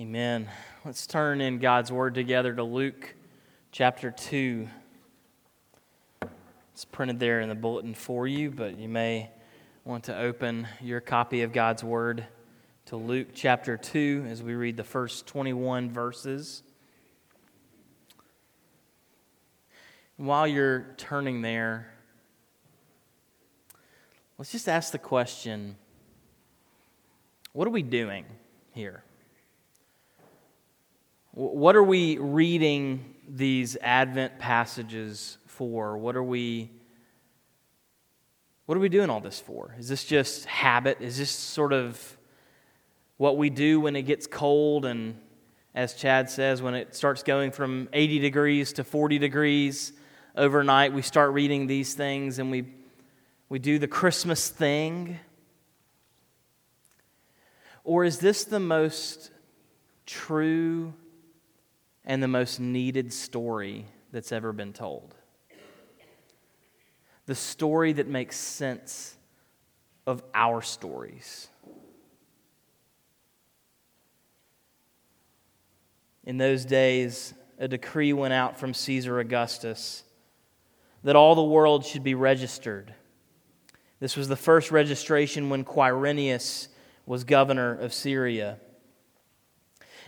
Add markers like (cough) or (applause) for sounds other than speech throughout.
Amen. Let's turn in God's Word together to Luke chapter 2. It's printed there in the bulletin for you, but you may want to open your copy of God's Word to Luke chapter 2 as we read the first 21 verses. While you're turning there, let's just ask the question what are we doing here? What are we reading these Advent passages for? What are we what are we doing all this for? Is this just habit? Is this sort of what we do when it gets cold and as Chad says when it starts going from 80 degrees to 40 degrees overnight we start reading these things and we we do the Christmas thing? Or is this the most true and the most needed story that's ever been told. The story that makes sense of our stories. In those days, a decree went out from Caesar Augustus that all the world should be registered. This was the first registration when Quirinius was governor of Syria.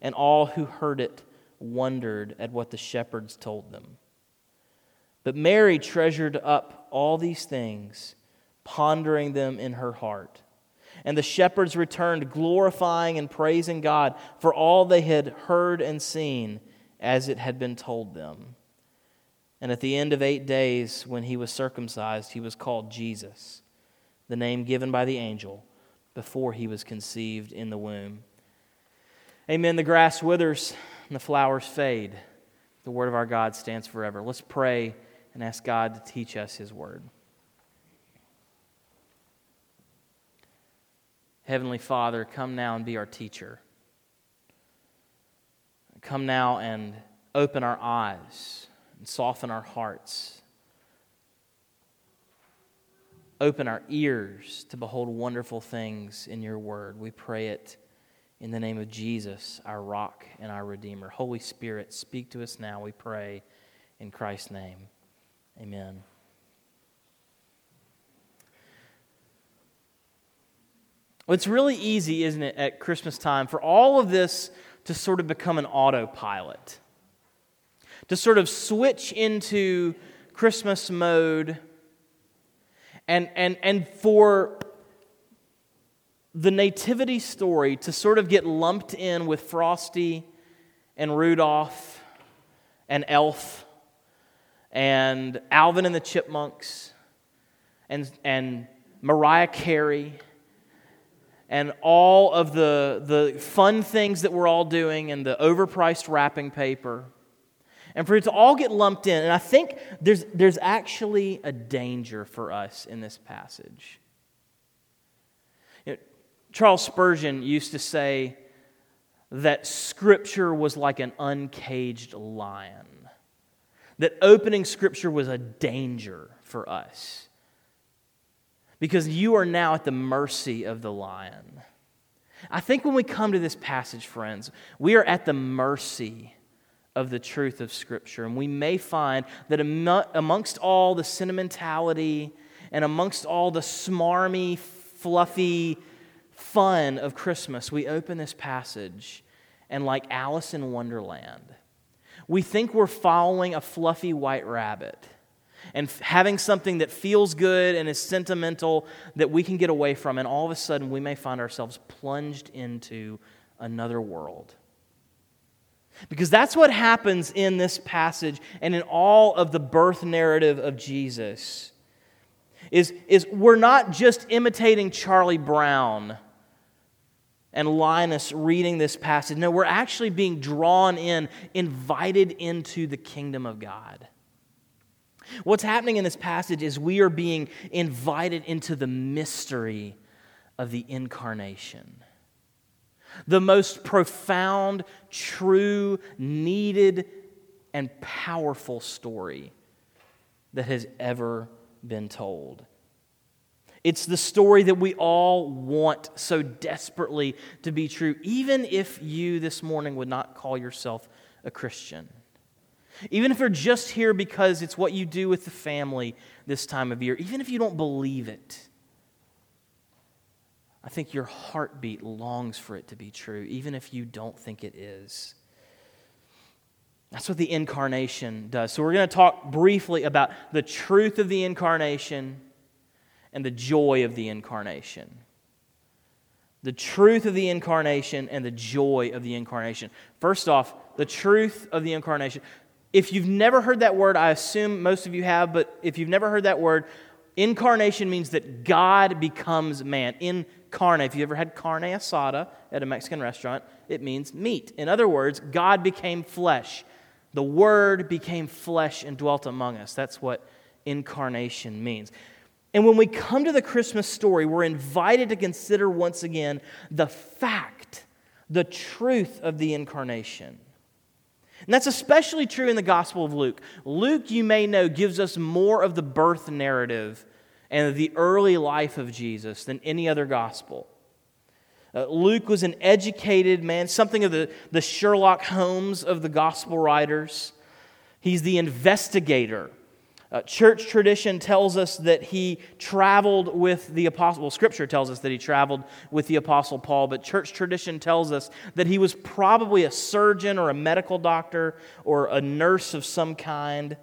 and all who heard it wondered at what the shepherds told them. But Mary treasured up all these things, pondering them in her heart. And the shepherds returned, glorifying and praising God for all they had heard and seen as it had been told them. And at the end of eight days, when he was circumcised, he was called Jesus, the name given by the angel before he was conceived in the womb. Amen. The grass withers and the flowers fade. The word of our God stands forever. Let's pray and ask God to teach us his word. Heavenly Father, come now and be our teacher. Come now and open our eyes and soften our hearts. Open our ears to behold wonderful things in your word. We pray it in the name of Jesus, our rock and our Redeemer. Holy Spirit, speak to us now, we pray, in Christ's name. Amen. Well, it's really easy, isn't it, at Christmas time for all of this to sort of become an autopilot, to sort of switch into Christmas mode, and, and, and for the nativity story to sort of get lumped in with Frosty and Rudolph and Elf and Alvin and the Chipmunks and, and Mariah Carey and all of the, the fun things that we're all doing and the overpriced wrapping paper. And for it to all get lumped in. And I think there's, there's actually a danger for us in this passage. You know, Charles Spurgeon used to say that Scripture was like an uncaged lion, that opening Scripture was a danger for us because you are now at the mercy of the lion. I think when we come to this passage, friends, we are at the mercy of the truth of Scripture. And we may find that amongst all the sentimentality and amongst all the smarmy, fluffy fun of Christmas, we open this passage and, like Alice in Wonderland, we think we're following a fluffy white rabbit and having something that feels good and is sentimental that we can get away from, and all of a sudden we may find ourselves plunged into another world. Because that's what happens in this passage and in all of the birth narrative of Jesus. Is, is we're not just imitating Charlie Brown and Linus reading this passage. No, we're actually being drawn in, invited into the kingdom of God. What's happening in this passage is we are being invited into the mystery of the incarnation. The most profound, true, needed, and powerful story that has ever been told. It's the story that we all want so desperately to be true, even if you this morning would not call yourself a Christian. Even if you're just here because it's what you do with the family this time of year, even if you don't believe it, I think your heartbeat longs for it to be true, even if you don't think it is. That's what the incarnation does. So, we're going to talk briefly about the truth of the incarnation and the joy of the incarnation. The truth of the incarnation and the joy of the incarnation. First off, the truth of the incarnation. If you've never heard that word, I assume most of you have, but if you've never heard that word, incarnation means that God becomes man. Incarnate. If you ever had carne asada at a Mexican restaurant, it means meat. In other words, God became flesh. The Word became flesh and dwelt among us. That's what incarnation means. And when we come to the Christmas story, we're invited to consider once again the fact, the truth of the incarnation. And that's especially true in the Gospel of Luke. Luke, you may know, gives us more of the birth narrative and the early life of Jesus than any other gospel. Uh, Luke was an educated man, something of the, the Sherlock Holmes of the gospel writers. He's the investigator uh, church tradition tells us that he traveled with the apostle. Well, scripture tells us that he traveled with the apostle Paul, but church tradition tells us that he was probably a surgeon or a medical doctor or a nurse of some kind.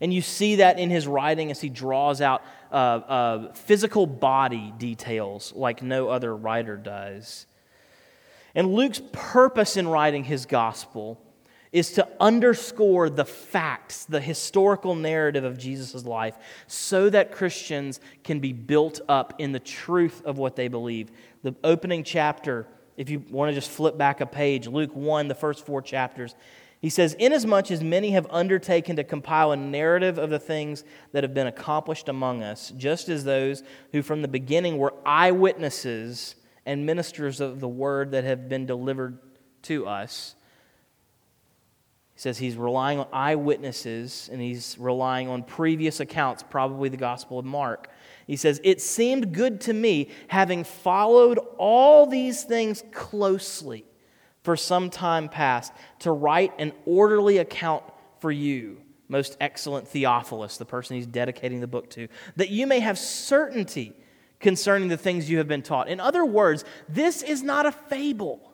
And you see that in his writing as he draws out uh, uh, physical body details like no other writer does. And Luke's purpose in writing his gospel is to underscore the facts, the historical narrative of Jesus' life, so that Christians can be built up in the truth of what they believe. The opening chapter, if you want to just flip back a page, Luke 1, the first four chapters, he says, Inasmuch as many have undertaken to compile a narrative of the things that have been accomplished among us, just as those who from the beginning were eyewitnesses and ministers of the word that have been delivered to us says he's relying on eyewitnesses and he's relying on previous accounts, probably the Gospel of Mark. He says, It seemed good to me, having followed all these things closely for some time past, to write an orderly account for you, most excellent Theophilus, the person he's dedicating the book to, that you may have certainty concerning the things you have been taught. In other words, this is not a fable.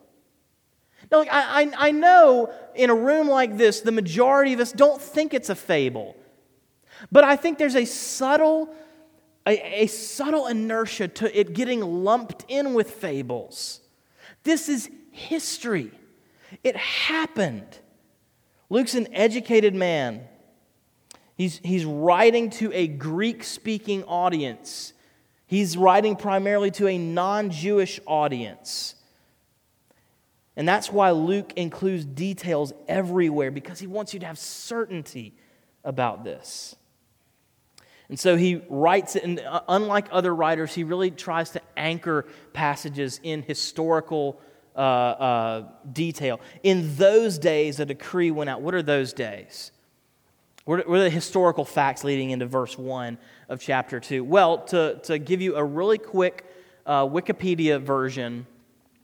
Now, I, I, I know in a room like this, the majority of us don't think it's a fable. But I think there's a subtle, a, a subtle inertia to it getting lumped in with fables. This is history. It happened. Luke's an educated man. He's, he's writing to a Greek speaking audience. He's writing primarily to a non Jewish audience. And that's why Luke includes details everywhere, because he wants you to have certainty about this. And so he writes it, and uh, unlike other writers, he really tries to anchor passages in historical uh, uh, detail. In those days, a decree went out. What are those days? What are, the historical facts leading into verse 1 of chapter 2? Well, to, to give you a really quick uh, Wikipedia version,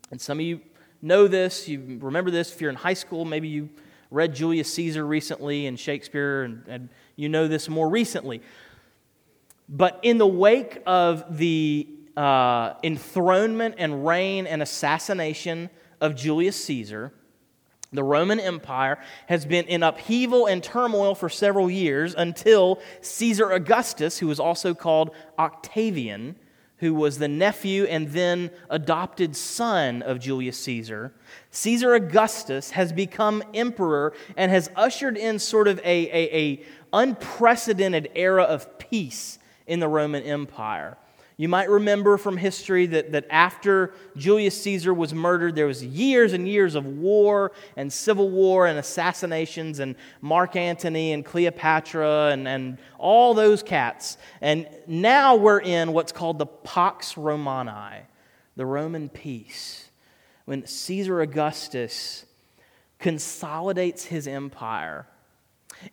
and some of you know this, you remember this if you're in high school, maybe you read Julius Caesar recently and Shakespeare, and, and you know this more recently. But in the wake of the uh, enthronement and reign and assassination of Julius Caesar, the Roman Empire has been in upheaval and turmoil for several years until Caesar Augustus, who was also called Octavian, who was the nephew and then adopted son of Julius Caesar, Caesar Augustus has become emperor and has ushered in sort of a, a, a unprecedented era of peace in the Roman Empire. You might remember from history that, that after Julius Caesar was murdered, there was years and years of war and civil war and assassinations and Mark Antony and Cleopatra and, and all those cats. And now we're in what's called the Pax Romana, the Roman peace, when Caesar Augustus consolidates his empire.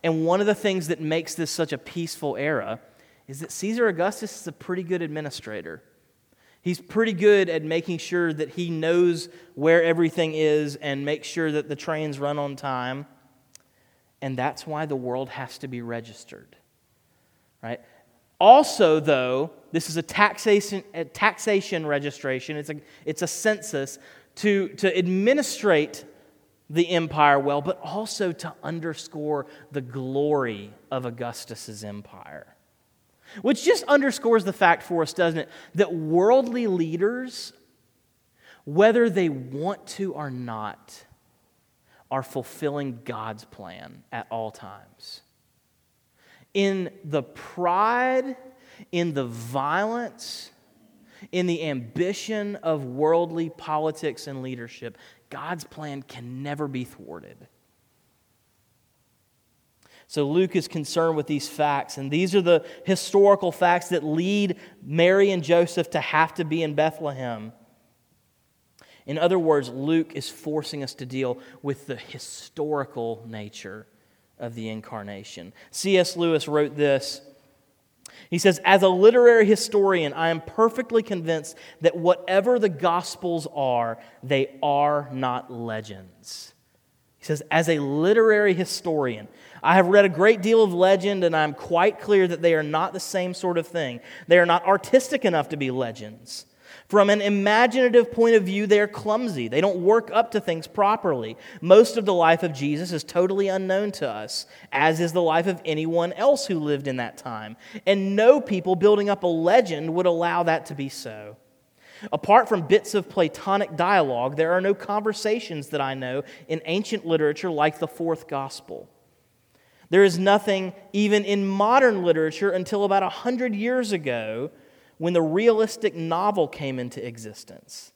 And one of the things that makes this such a peaceful era is that Caesar Augustus is a pretty good administrator. He's pretty good at making sure that he knows where everything is and make sure that the trains run on time. And that's why the world has to be registered. Right? Also, though, this is a taxation, a taxation registration, it's a, it's a census to, to administrate the empire well, but also to underscore the glory of Augustus's empire. Which just underscores the fact for us, doesn't it, that worldly leaders, whether they want to or not, are fulfilling God's plan at all times. In the pride, in the violence, in the ambition of worldly politics and leadership, God's plan can never be thwarted. So Luke is concerned with these facts, and these are the historical facts that lead Mary and Joseph to have to be in Bethlehem. In other words, Luke is forcing us to deal with the historical nature of the incarnation. C.S. Lewis wrote this. He says, As a literary historian, I am perfectly convinced that whatever the Gospels are, they are not legends. He says, As a literary historian, I have read a great deal of legend, and I'm quite clear that they are not the same sort of thing. They are not artistic enough to be legends. From an imaginative point of view, they are clumsy. They don't work up to things properly. Most of the life of Jesus is totally unknown to us, as is the life of anyone else who lived in that time. And no people building up a legend would allow that to be so. Apart from bits of Platonic dialogue, there are no conversations that I know in ancient literature like the fourth gospel. There is nothing even in modern literature until about 100 years ago when the realistic novel came into existence.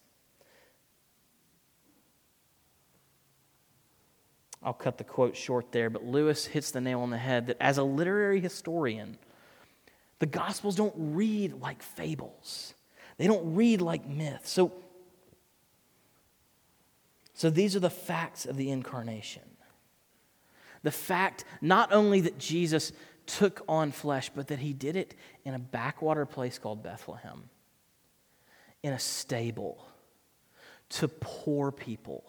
I'll cut the quote short there, but Lewis hits the nail on the head that as a literary historian, the Gospels don't read like fables. They don't read like myths. So, so these are the facts of the incarnation the fact not only that Jesus took on flesh, but that he did it in a backwater place called Bethlehem, in a stable, to poor people.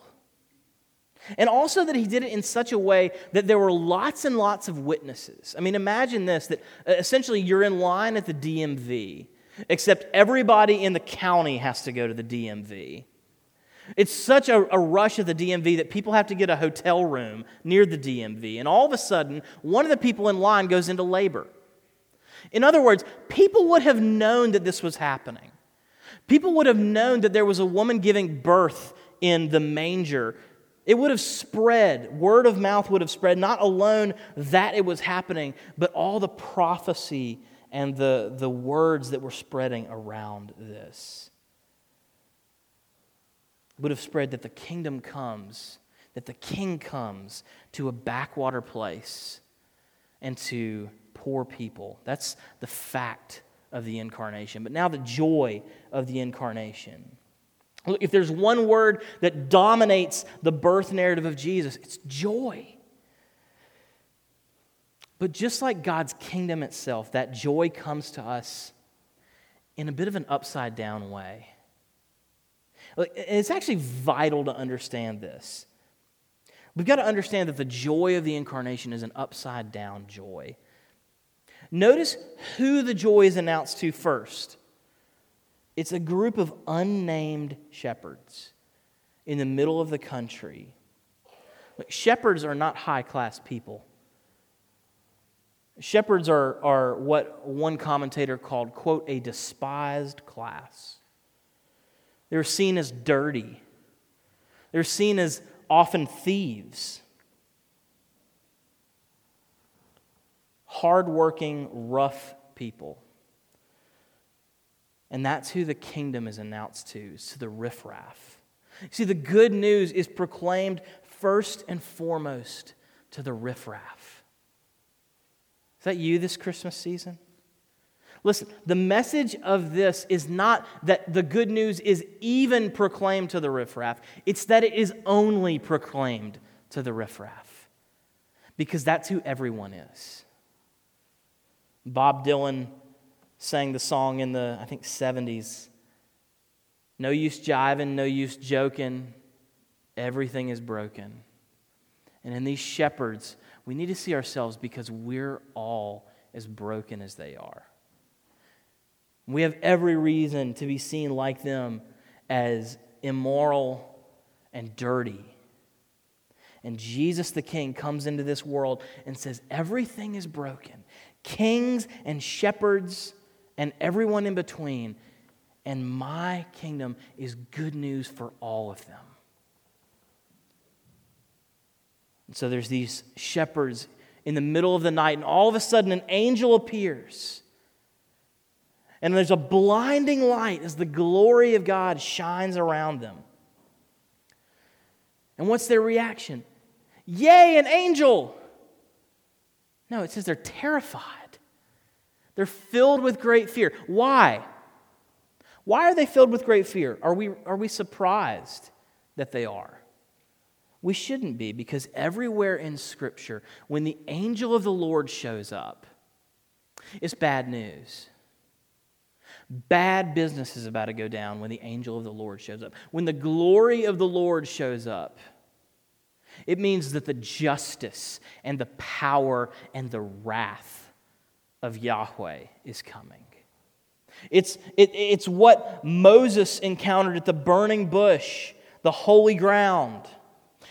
And also that he did it in such a way that there were lots and lots of witnesses. I mean, imagine this that uh, essentially you're in line at the DMV, except everybody in the county has to go to the DMV. It's such a, a, rush of the DMV that people have to get a hotel room near the DMV. And all of a sudden, one of the people in line goes into labor. In other words, people would have known that this was happening. People would have known that there was a woman giving birth in the manger It would have spread, word of mouth would have spread, not alone that it was happening, but all the prophecy and the, the words that were spreading around this. Would have spread that the kingdom comes, that the king comes to a backwater place and to poor people. That's the fact of the incarnation. But now the joy of the incarnation. If there's one word that dominates the birth narrative of Jesus, it's joy. But just like God's kingdom itself, that joy comes to us in a bit of an upside down way. It's actually vital to understand this. We've got to understand that the joy of the incarnation is an upside down joy. Notice who the joy is announced to first. It's a group of unnamed shepherds in the middle of the country. Shepherds are not high class people. Shepherds are, are what one commentator called, quote, a despised class. They're seen as dirty, they're seen as often thieves. Hardworking, rough people. And that's who the kingdom is announced to, is to the riffraff. See, the good news is proclaimed first and foremost to the riffraff. Is that you this Christmas season? Listen, the message of this is not that the good news is even proclaimed to the riffraff, it's that it is only proclaimed to the riffraff. Because that's who everyone is. Bob Dylan sang the song in the, I think, 70s. No use jiving, no use joking. Everything is broken. And in these shepherds, we need to see ourselves because we're all as broken as they are. We have every reason to be seen like them as immoral and dirty. And Jesus the King comes into this world and says, Everything is broken. Kings and shepherds and everyone in between. And my kingdom is good news for all of them. And so there's these shepherds in the middle of the night, and all of a sudden an angel appears. And there's a blinding light as the glory of God shines around them. And what's their reaction? Yay, an angel! No, it says they're terrified. They're filled with great fear. Why? Why are they filled with great fear? Are we, are we surprised that they are? We shouldn't be because everywhere in Scripture, when the angel of the Lord shows up, it's bad news. Bad business is about to go down when the angel of the Lord shows up. When the glory of the Lord shows up, it means that the justice and the power and the wrath of Yahweh is coming. It's, it, it's what Moses encountered at the burning bush, the holy ground.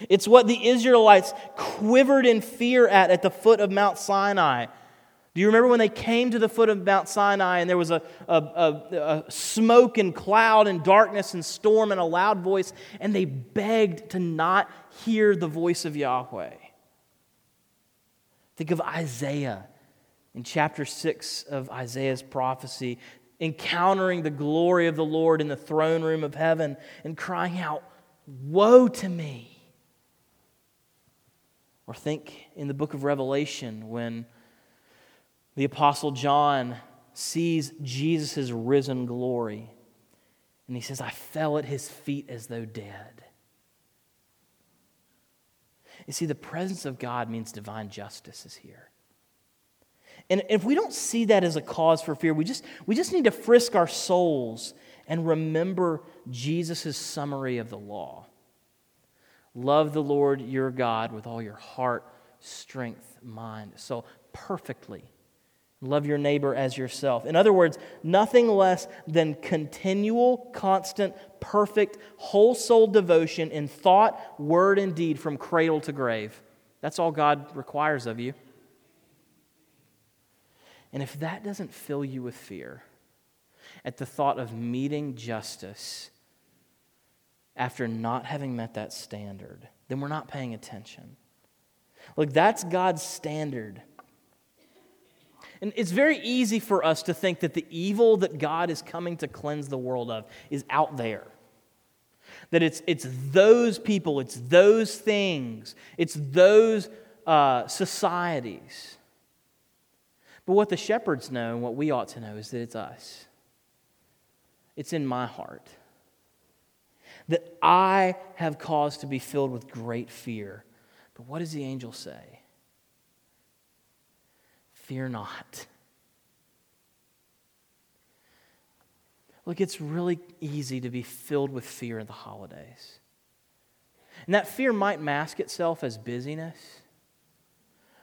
It's what the Israelites quivered in fear at at the foot of Mount Sinai. Do you remember when they came to the foot of Mount Sinai and there was a, a, a, a, smoke and cloud and darkness and storm and a loud voice, and they begged to not hear the voice of Yahweh? Think of Isaiah in chapter 6 of Isaiah's prophecy, encountering the glory of the Lord in the throne room of heaven and crying out, Woe to me! Or think in the book of Revelation when the Apostle John sees Jesus' risen glory and he says, I fell at his feet as though dead. You see, the presence of God means divine justice is here. And if we don't see that as a cause for fear, we just, we just need to frisk our souls and remember Jesus' summary of the law. Love the Lord your God with all your heart, strength, mind, soul, perfectly. Love your neighbor as yourself. In other words, nothing less than continual, constant, perfect, whole soul devotion in thought, word, and deed from cradle to grave. That's all God requires of you. And if that doesn't fill you with fear at the thought of meeting justice after not having met that standard, then we're not paying attention. Look, that's God's standard. And it's very easy for us to think that the evil that God is coming to cleanse the world of is out there. That it's, it's those people, it's those things, it's those uh, societies. But what the shepherds know and what we ought to know is that it's us. It's in my heart. That I have cause to be filled with great fear. But what does the angel say? Fear not. Look, it's really easy to be filled with fear in the holidays. And that fear might mask itself as busyness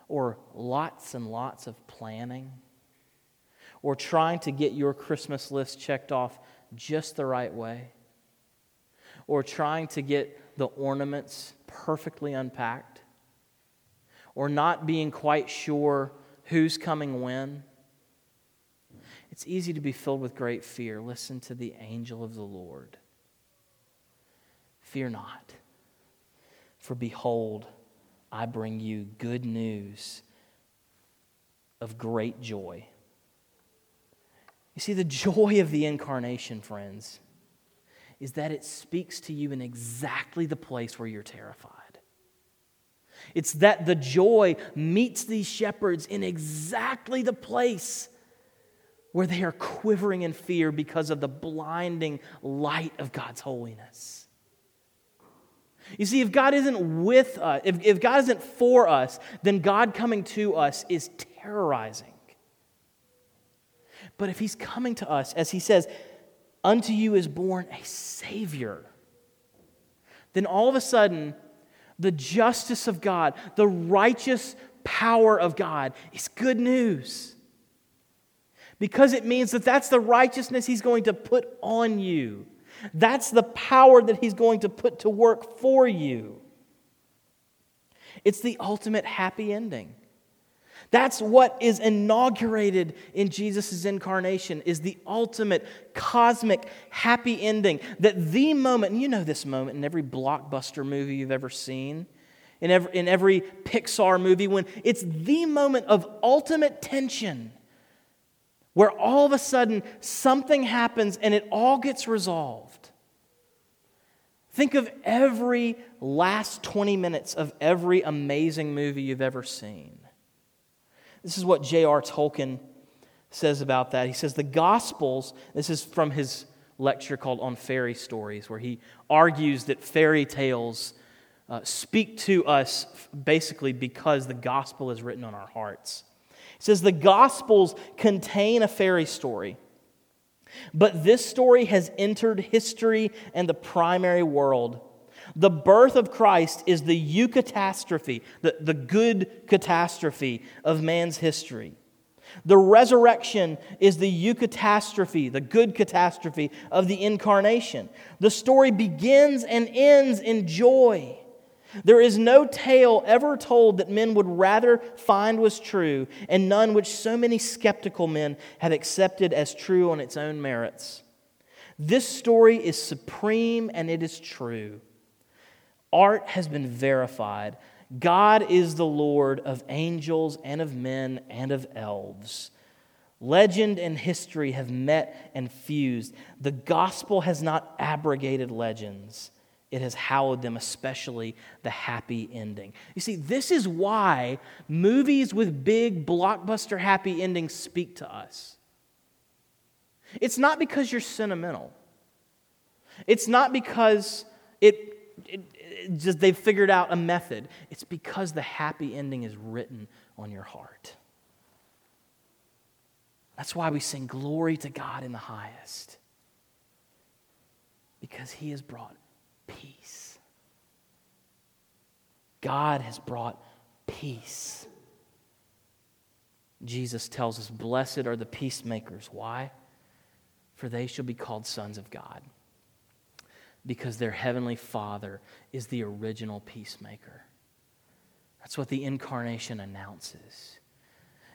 or lots and lots of planning or trying to get your Christmas list checked off just the right way or trying to get the ornaments perfectly unpacked or not being quite sure who's coming when. It's easy to be filled with great fear. Listen to the angel of the Lord. Fear not, for behold, I bring you good news of great joy. You see, the (laughs) joy of the incarnation, friends, is that it speaks to you in exactly the place where you're terrified. It's that the joy meets these shepherds in exactly the place where they are quivering in fear because of the blinding light of God's holiness. You see, if God isn't with us, if, if God isn't for us, then God coming to us is terrorizing. But if He's coming to us, as He says, unto you is born a Savior, then all of a sudden, the justice of God, the righteous power of God is good news. Because it means that that's the righteousness He's going to put on you. That's the power that He's going to put to work for you. It's the ultimate happy ending. That's what is inaugurated in Jesus' incarnation is the ultimate cosmic happy ending. That the moment, and you know this moment in every blockbuster movie you've ever seen, in every, in every Pixar movie, when it's the moment of ultimate tension where all of a sudden something happens and it all gets resolved. Think of every last 20 minutes of every amazing movie you've ever seen. This is what J.R. Tolkien says about that. He says, The Gospels, this is from his lecture called On Fairy Stories, where he argues that fairy tales uh, speak to us basically because the gospel is written on our hearts. He says, The Gospels contain a fairy story. But this story has entered history and the primary world. The birth of Christ is the eucatastrophe, the, the good catastrophe of man's history. The resurrection is the eucatastrophe, the good catastrophe of the incarnation. The story begins and ends in joy. There is no tale ever told that men would rather find was true, and none which so many skeptical men have accepted as true on its own merits. This story is supreme and it is true. Art has been verified. God is the Lord of angels and of men and of elves. Legend and history have met and fused. The gospel has not abrogated legends, it has hallowed them, especially the happy ending. You see, this is why movies with big blockbuster happy endings speak to us. It's not because you're sentimental, it's not because it just they've figured out a method. It's because the happy ending is written on your heart. That's why we sing glory to God in the highest. Because he has brought peace. God has brought peace. Jesus tells us, Blessed are the peacemakers. Why? For they shall be called sons of God because their heavenly Father is the original peacemaker. That's what the incarnation announces.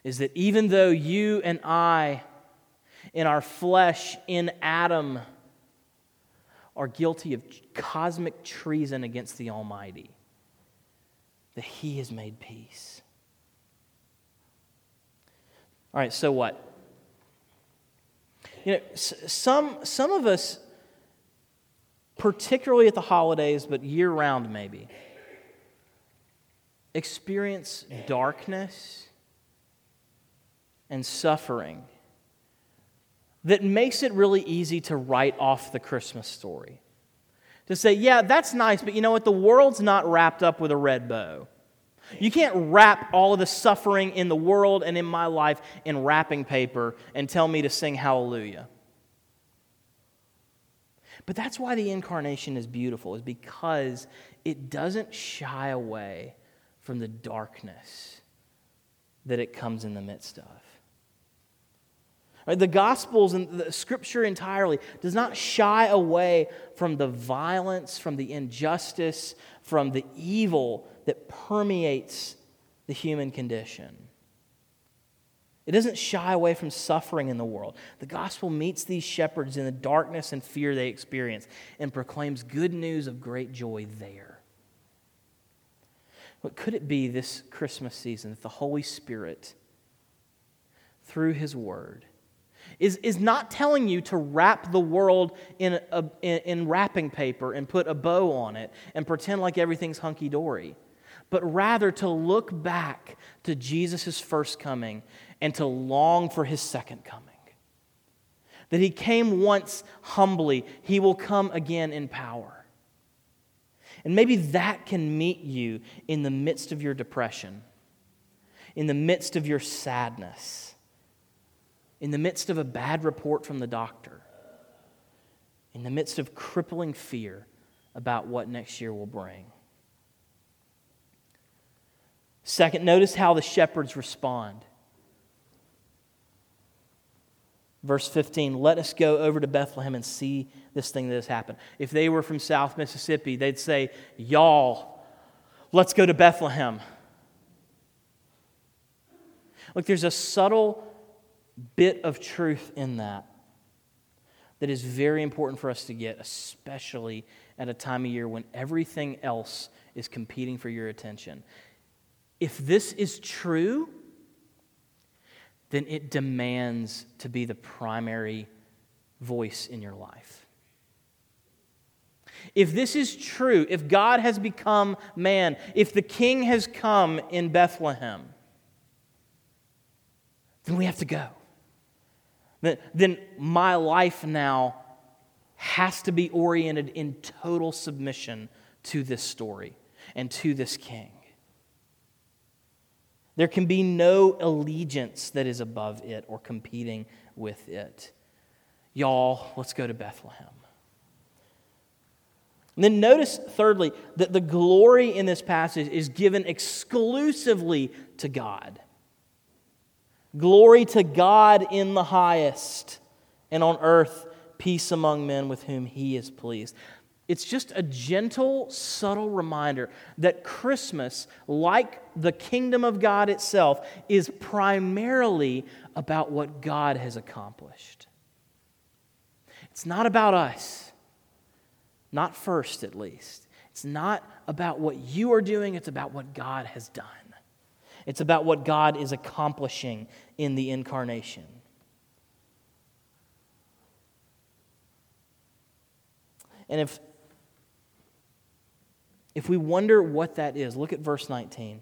Is that even though you and I, in our flesh, in Adam, are guilty of cosmic treason against the Almighty, that he has made peace. All right, so what? You know, some, some of us, particularly at the holidays, but year round maybe, experience darkness and suffering that makes it really easy to write off the Christmas story. To say, yeah, that's nice, but you know what? The world's not wrapped up with a red bow. You can't wrap all of the suffering in the world and in my life in wrapping paper and tell me to sing hallelujah. But that's why the incarnation is beautiful, is because it doesn't shy away from the darkness that it comes in the midst of. Right, the Gospels and the Scripture entirely does not shy away from the violence, from the injustice, from the evil that permeates the human condition. It doesn't shy away from suffering in the world. The gospel meets these shepherds in the darkness and fear they experience and proclaims good news of great joy there. What could it be this Christmas season that the Holy Spirit, through His Word, is, is not telling you to wrap the world in, a, in, in wrapping paper and put a bow on it and pretend like everything's hunky dory, but rather to look back to Jesus' first coming and to long for his second coming. That he came once humbly, he will come again in power. And maybe that can meet you in the midst of your depression, in the midst of your sadness in the midst of a bad report from the doctor, in the midst of crippling fear about what next year will bring. Second, notice how the shepherds respond. Verse 15, let us go over to Bethlehem and see this thing that has happened. If they were from South Mississippi, they'd say, Y'all, let's go to Bethlehem. Look, there's a subtle bit of truth in that that is very important for us to get, especially at a time of year when everything else is competing for your attention. If this is true, then it demands to be the primary voice in your life. If this is true, if God has become man, if the king has come in Bethlehem, then we have to go then my life now has to be oriented in total submission to this story and to this king. There can be no allegiance that is above it or competing with it. Y'all, let's go to Bethlehem. And then notice, thirdly, that the glory in this passage is given exclusively to God. Glory to God in the highest, and on earth peace among men with whom he is pleased. It's just a gentle, subtle reminder that Christmas, like the kingdom of God itself, is primarily about what God has accomplished. It's not about us, not first at least. It's not about what you are doing, it's about what God has done. It's about what God is accomplishing in the incarnation. And if, if we wonder what that is, look at verse 19.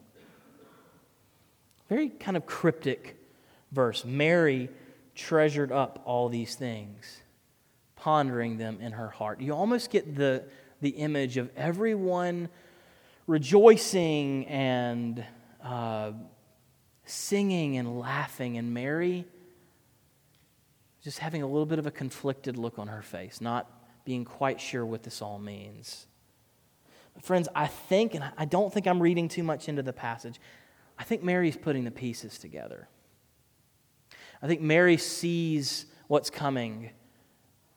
Very kind of cryptic verse. Mary treasured up all these things, pondering them in her heart. You almost get the, the image of everyone rejoicing and uh, singing and laughing, and Mary just having a little bit of a conflicted look on her face, not being quite sure what this all means. Friends, I think, and I don't think I'm reading too much into the passage, I think Mary's putting the pieces together. I think Mary sees what's coming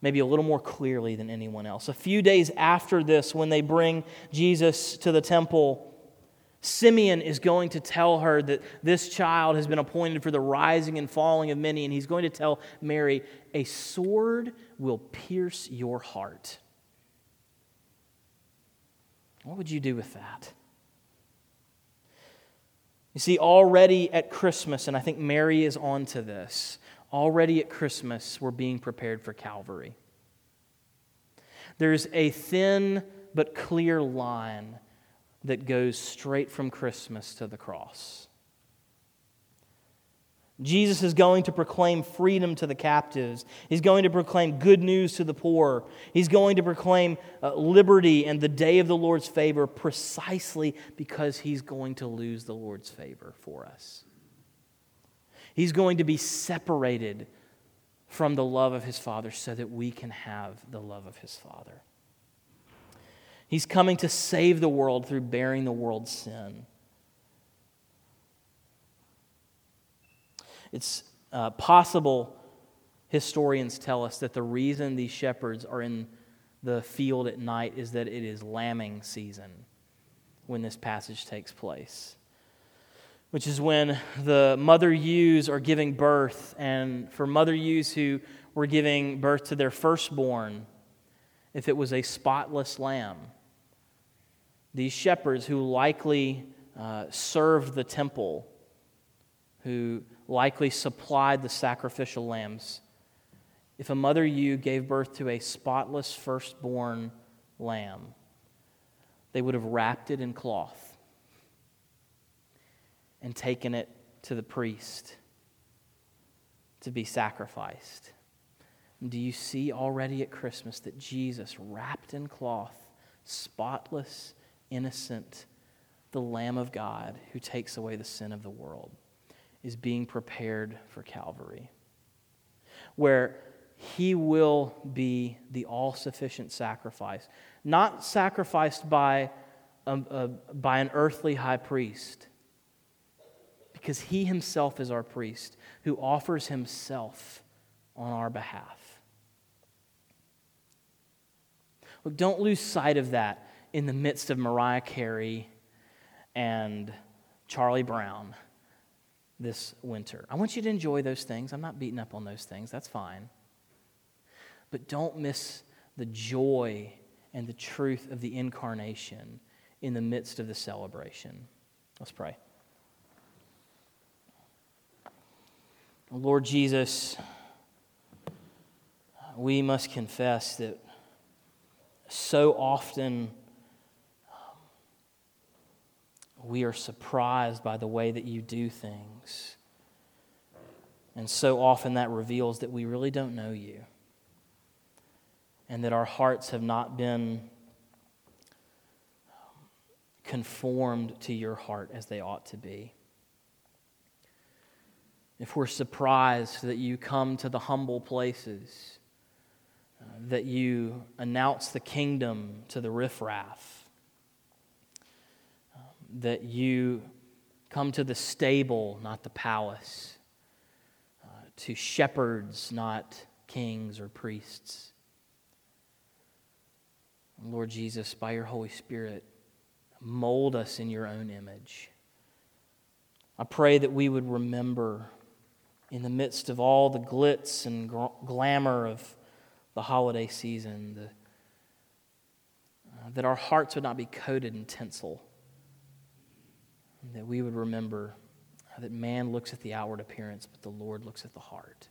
maybe a little more clearly than anyone else. A few days after this, when they bring Jesus to the temple, Simeon is going to tell her that this child has been appointed for the rising and falling of many, and he's going to tell Mary, A sword will pierce your heart. What would you do with that? You see, already at Christmas, and I think Mary is on to this, already at Christmas, we're being prepared for Calvary. There's a thin but clear line that goes straight from Christmas to the cross. Jesus is going to proclaim freedom to the captives. He's going to proclaim good news to the poor. He's going to proclaim uh, liberty and the day of the Lord's favor precisely because he's going to lose the Lord's favor for us. He's going to be separated from the love of his Father so that we can have the love of his Father. He's coming to save the world through bearing the world's sin. It's uh, possible, historians tell us, that the reason these shepherds are in the field at night is that it is lambing season when this passage takes place, which is when the mother ewes are giving birth. And for mother ewes who were giving birth to their firstborn, if it was a spotless lamb, these shepherds who likely uh, served the temple, who likely supplied the sacrificial lambs. If a mother ewe gave birth to a spotless firstborn lamb, they would have wrapped it in cloth and taken it to the priest to be sacrificed. Do you see already at Christmas that Jesus, wrapped in cloth, spotless, innocent, the Lamb of God who takes away the sin of the world? Is being prepared for Calvary, where he will be the all sufficient sacrifice, not sacrificed by, a, a, by an earthly high priest, because he himself is our priest who offers himself on our behalf. Look, don't lose sight of that in the midst of Mariah Carey and Charlie Brown this winter. I want you to enjoy those things. I'm not beating up on those things, that's fine. But don't miss the joy and the truth of the incarnation in the midst of the celebration. Let's pray. Lord Jesus, we must confess that so often we are surprised by the way that you do things. And so often that reveals that we really don't know you and that our hearts have not been conformed to your heart as they ought to be. If we're surprised that you come to the humble places, uh, that you announce the kingdom to the riffraff, that you come to the stable, not the palace, uh, to shepherds, not kings or priests. Lord Jesus, by your Holy Spirit, mold us in your own image. I pray that we would remember in the midst of all the glitz and glamour of the holiday season the, uh, that our hearts would not be coated in tinsel that we would remember that man looks at the outward appearance, but the Lord looks at the heart.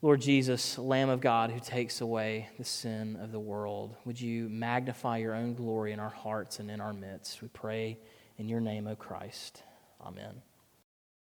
Lord Jesus, Lamb of God who takes away the sin of the world, would you magnify your own glory in our hearts and in our midst? We pray in your name, O Christ. Amen.